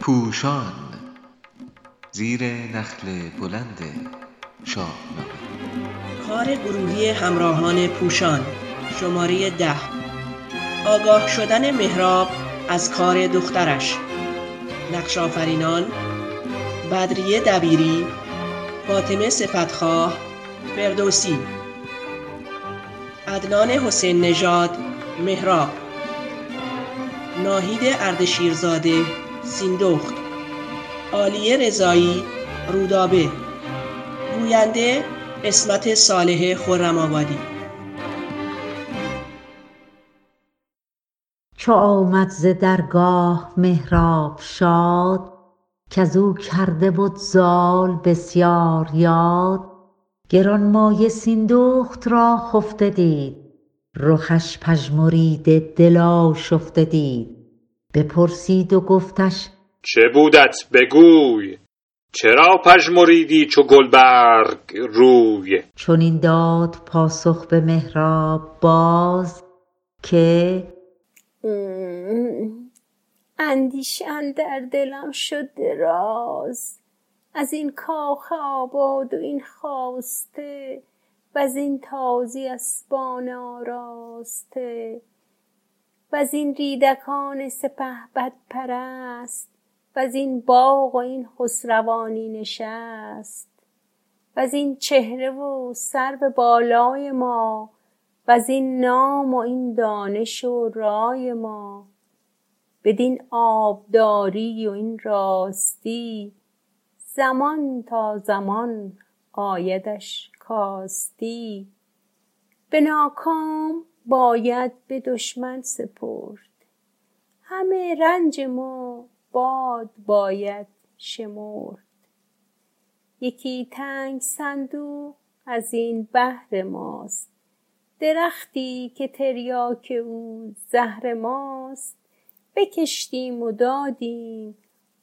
پوشان زیر نخل بلند شاهنامه کار گروهی همراهان پوشان شماره ده. آگاه شدن مهراب از کار دخترش. نقش آفرینان بدریه دبیری فاطمه صفتخواه فردوسی. عدنان حسین نژاد مهراب ناهید اردشیرزاده سیندخت. عالیه رضایی رودابه. گوینده اسمت صالح خرم‌آبادی. چو آمد ز درگاه مهراب شاد کزو کرده بد زال بسیار یاد. گرانمایه سیندخت را خفته دید رخش پژمریده دل آشفته دید. بپرسید و گفتش چه بودت؟ بگوی. چرا پژمریدی چو گلبرگ روی؟ چنین داد پاسخ به مهراب باز که اندیشه اندر دلم شد دراز. از این کاخ آباد و این خواسته وزین تازی اسبان آراسته وزین ریدکان سپهبد پرست وزین باغ و این خسروانی نشست وزین چهره و سرو بالای ما وزین نام و این دانش و رای ما. بدین آبداری و این راستی زمان تا زمان آیدش کاستی. به ناکام باید به دشمن سپرد. همه رنج ما باد باید شمرد. یکی تنگ صندوق از این بهر ماست. درختی که تریاک او زهر ماست. بکشتیم و دادیم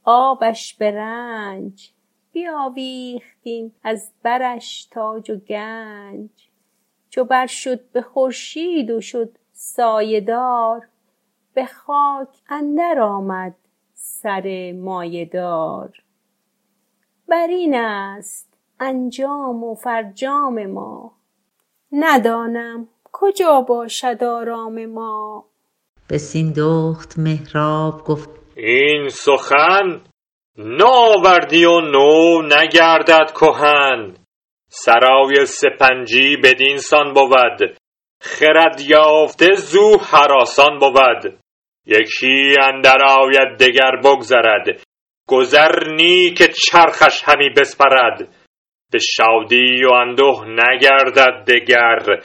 آبش به رنج. بیاویختیم از برش تاج و گنج. چو بر شد به خورشید و شد سایه دار به خاک اندر آمد سر مایه دار برین است انجام و فرجام ما. ندانم کجا باشد آرام ما. به سیندخت مهراب گفت این سخن نو آوردی و نو نگردد کهن. سرای سپنجی بدین سان بود. خرد یافته زو هراسان بود. یکی اندر آید دگر بگذرد. گذر نی که چرخش همی بسپرد. به شادی و اندوه نگردد دگر.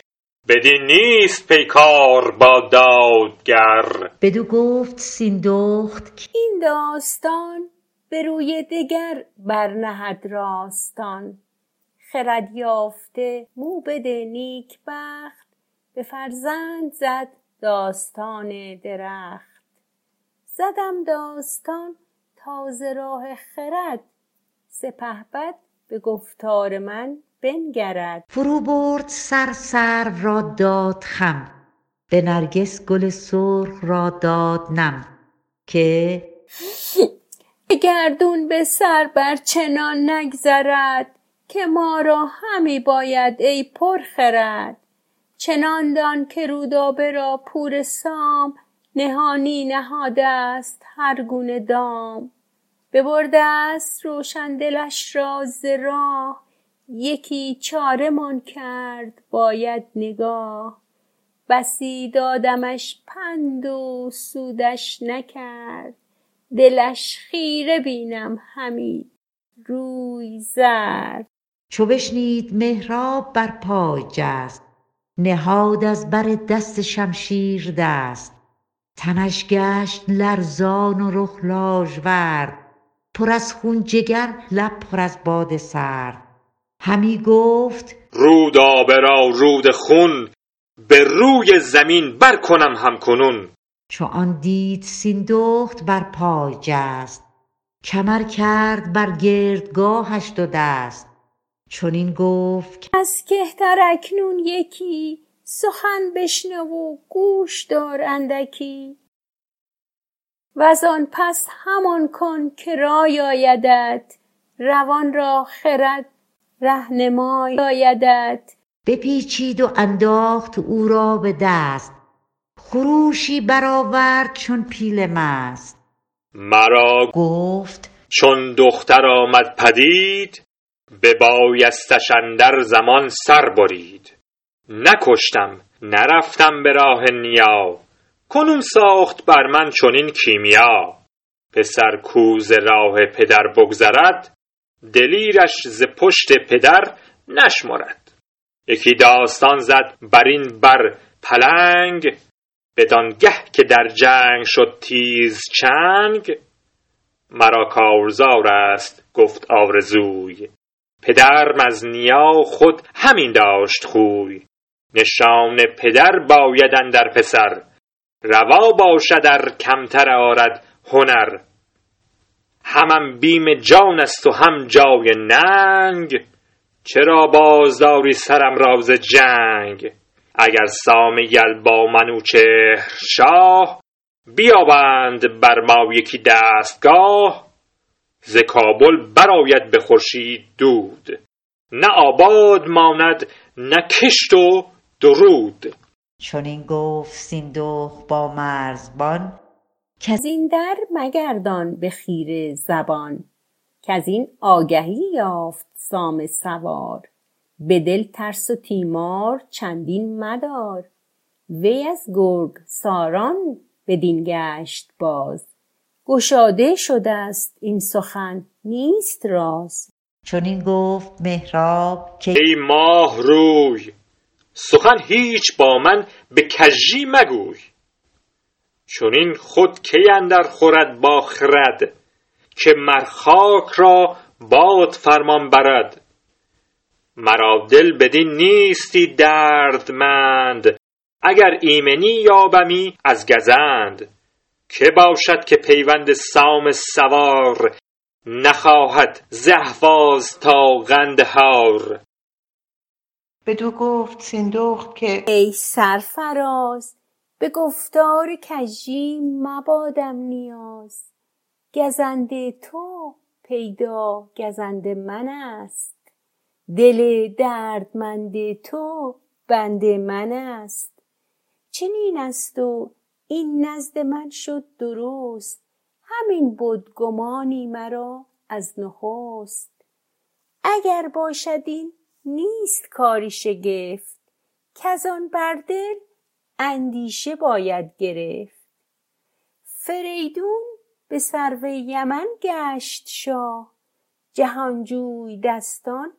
بدین نیست پیکار با دادگر. بدو گفت سیندخت که این داستان به روی دگر برنهد راستان. خرد یافته موبد نیکبخت به فرزند زد داستان درخت. زدم داستان تا ز راه خرد سپهبد به گفتار من بنگرد. فرو برد سر سرو را داد خم به نرگس گل سرخ را داد نم که گردون به سر بر چنان نگذرد که ما را همی باید ای پرخرد. چنان دان که رودابه را پور سام نهانی نهاده است هر گونه دام. ببرده است روشندلش را ز راه یکی چاره مان کرد باید نگاه. بسی دادمش پند و سودش نکرد. دلش خیره بینم همی. روی زرد چو بشنید مهراب بر پای جست نهاد از بر دست شمشیر دست. تنش گشت لرزان و رخ لاژورد پر از خون جگر لب پر از باد سرد. همی گفت رودابه را رود خون به روی زمین بر کنم هم کنون چو آن دید سیندخت بر پای جست کمر کرد بر گردگاهش دو دست. چنین گفت از کهتر اکنون یکی سخن بشنو و گوش دار اندکی. وز آن پس همان کن که رای آیدت روان را خرد رهنمای آیدت. بپیچید و انداخت او را به دست. خروشی برآورد چون پیل مست. مرا گفت چون دختر آمد پدید ببایستش اندر زمان سر برید. نکشتم نرفتم به راه نیا. کنون ساخت بر من چنین کیمیا. پسر کو ز راه پدر بگذرد دلیرش ز پشت پدر نشمرد. یکی داستان زد بر این بر پلنگ بدانگه که در جنگ شد تیز چنگ مرا کارزار است گفت آرزوی. پدرم از نیا خود همین داشت خوی. نشان پدر باید اندر پسر روا باشد ار کمتر آرد هنر. همم بیم جان است و هم جای ننگ چرا باز داری سرم را ز جنگ؟ اگر سام یل با منوچهر شاه بیابند بر ما یکی دستگاه ز کابل برآید به خورشید دود. نه آباد ماند نه کشت و درود. چنین گفت سیندخت با مرزبان. کز این در مگردان به خیره زبان. کز این آگهی یافت سام سوار. به دل ترس و تیمار چندین مدار. وی از گرگ ساران بدین گشت باز. گشاده شده است این سخن نیست راز. چنین گفت مهراب که ای ماه روی سخن هیچ با من به کژی مگوی. چنین خود کی اندر خورد با خرد که مر خاک را باد فرمان برد. مرا دل بدین نیستی دردمند. اگر ایمنی یابمی از گزند. که باشد که پیوند سام سوار نخواهد ز اهواز تا قندهار بدو گفت سیندخت که ای سرفراز به گفتار کژی مبادم نیاز. گزند تو پیدا گزند من است. دل دردمند تو بند من است. چنین است و این نزد من شد درست. همین بد گمانی مرا از نخست. اگر باشد این نیست کاری شگفت کز آن بر دل اندیشه باید گرفت. فریدون به سرو یمن گشت شاه جهانجوی دستان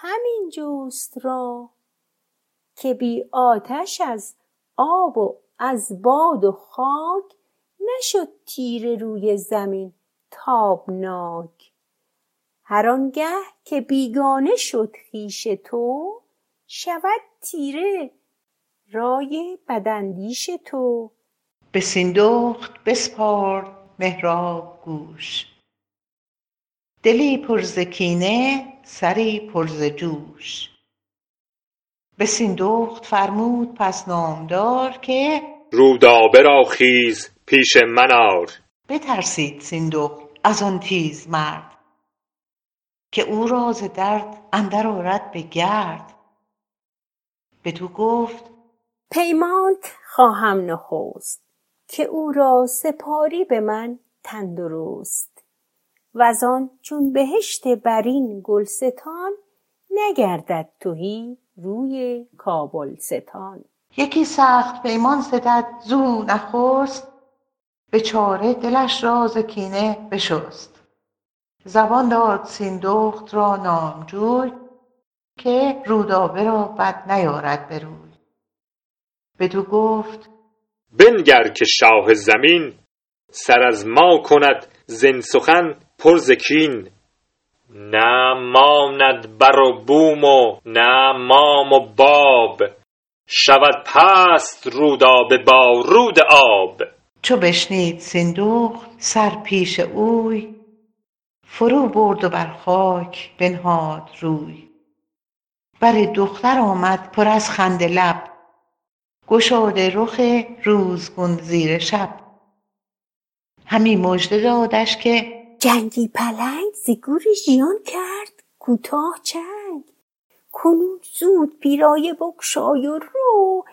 همین جست راه که بی آتش از آب و از باد و خاک نشد تیره روی زمین تابناک. هر آنگه که بیگانه شد خویش تو شود تیره رای بداندیش تو. به سیندخت بسپارد مهراب گوش. دلی پر سری پر ز جوش. به سیندخت فرمود پس نامدار که رودابه را خیز پیش من آر. بترسید سیندخت از آن تیز مرد که او را ز درد اندر آرد به گرد. بدو گفت پیمانت خواهم نخست که او را سپاری به من تندرست. وز آن چون بهشت برین گلستان نگردد تهی روی کابلستان. یکی سخت پیمان ستد زو نخست به چاره دلش را ز کینه بشست. زبان داد سیندخت را نامجوی که رودابه را بد نیارد به روی. بدو گفت بنگر که شاه زمین سر از ما کند زین سخن پر ز کین. نه ماند بر و بوم و نه مام و باب. شود پست رودابه با رود آب. چو بشنید سیندخت سر پیش اوی فرو برد و بر خاک بنهاد روی. بر دختر آمد پر از خنده لب گشاده رخ روزگون زیر شب. همی مژده دادش که جنگی پلنگ ز گور ژیان کرد کوتاه چنگ. کنون زود پیرایه بگشای و رو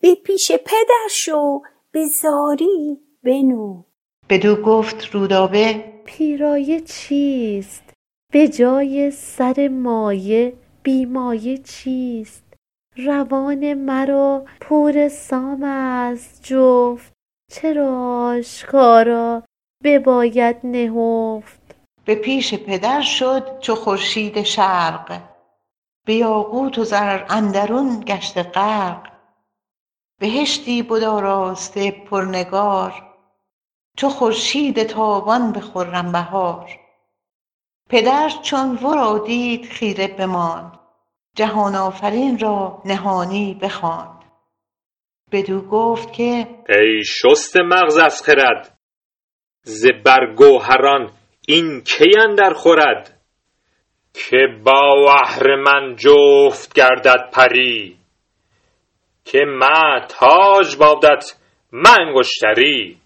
به پیش پدر شو به زاری بنو. بدو گفت رودابه. پیرایه چیست؟ به جای سر مایه بی مایه چیست؟ روان مرا پور سام است جفت. چرا آشکارا بباید نهفت. به پیش پدر شد چو خورشید شرق. به یاقوت و زر اندرون گشته غرق. بهشتی بد آراسته پرنگار. چو خورشید تابان به خرم بهار. پدر چون ورا دید خیره بماند. جهان آفرین را نهانی بخواند. بدو گفت که ای شسته مغز از خرد. ز بر گوهران این کی اندر خورد؟ که با اهرمن جفت گردد پری که مه تاج بادت مه انگشتری.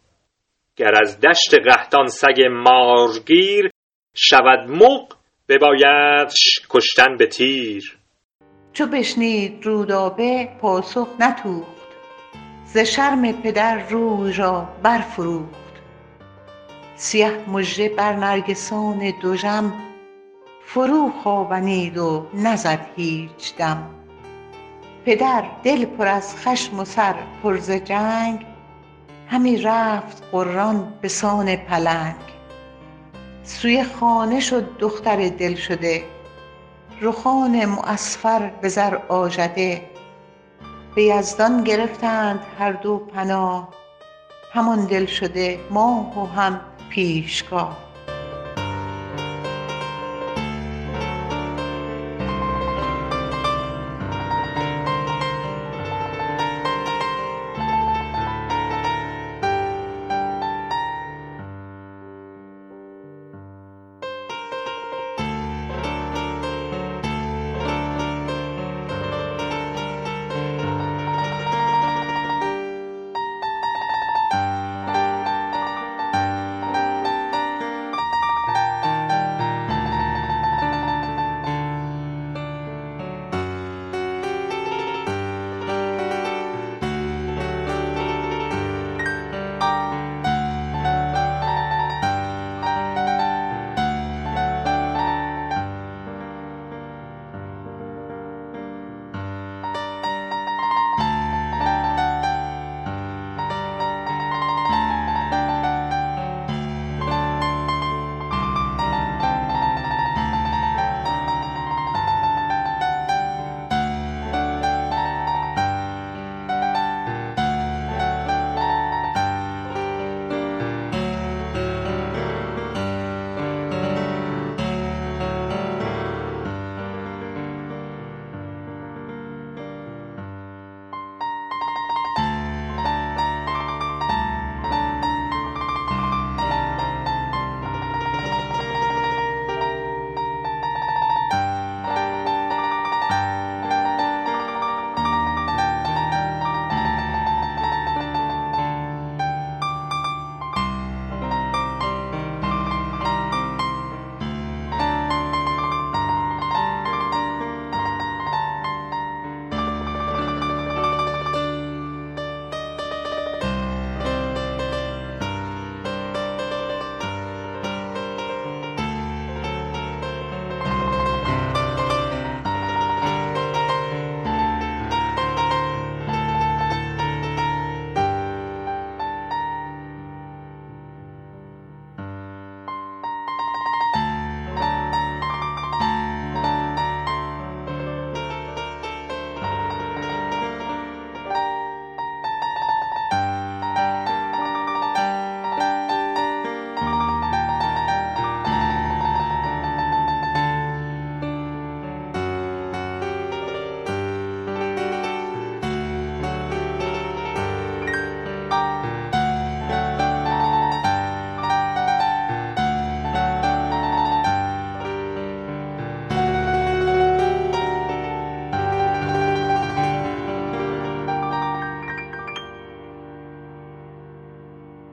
گر از دشت قحطان سگ مارگیر شود مغ ببایدش کشتن به تیر. چو بشنید رودابه پاسخ نتوخت ز شرم پدر روی را برفروخت. سیه مژه بر نرگسان دژم فرو خوابنید و نزد هیچ دم. پدر دل پر از خشم و سر پر ز جنگ. همی رفت غران به سان پلنگ. سوی خانه شد دختر دلشده رخان معصفر به زر آژده. به یزدان گرفتند هر دو پناه. هم آن دلشده ماه و هم que escola.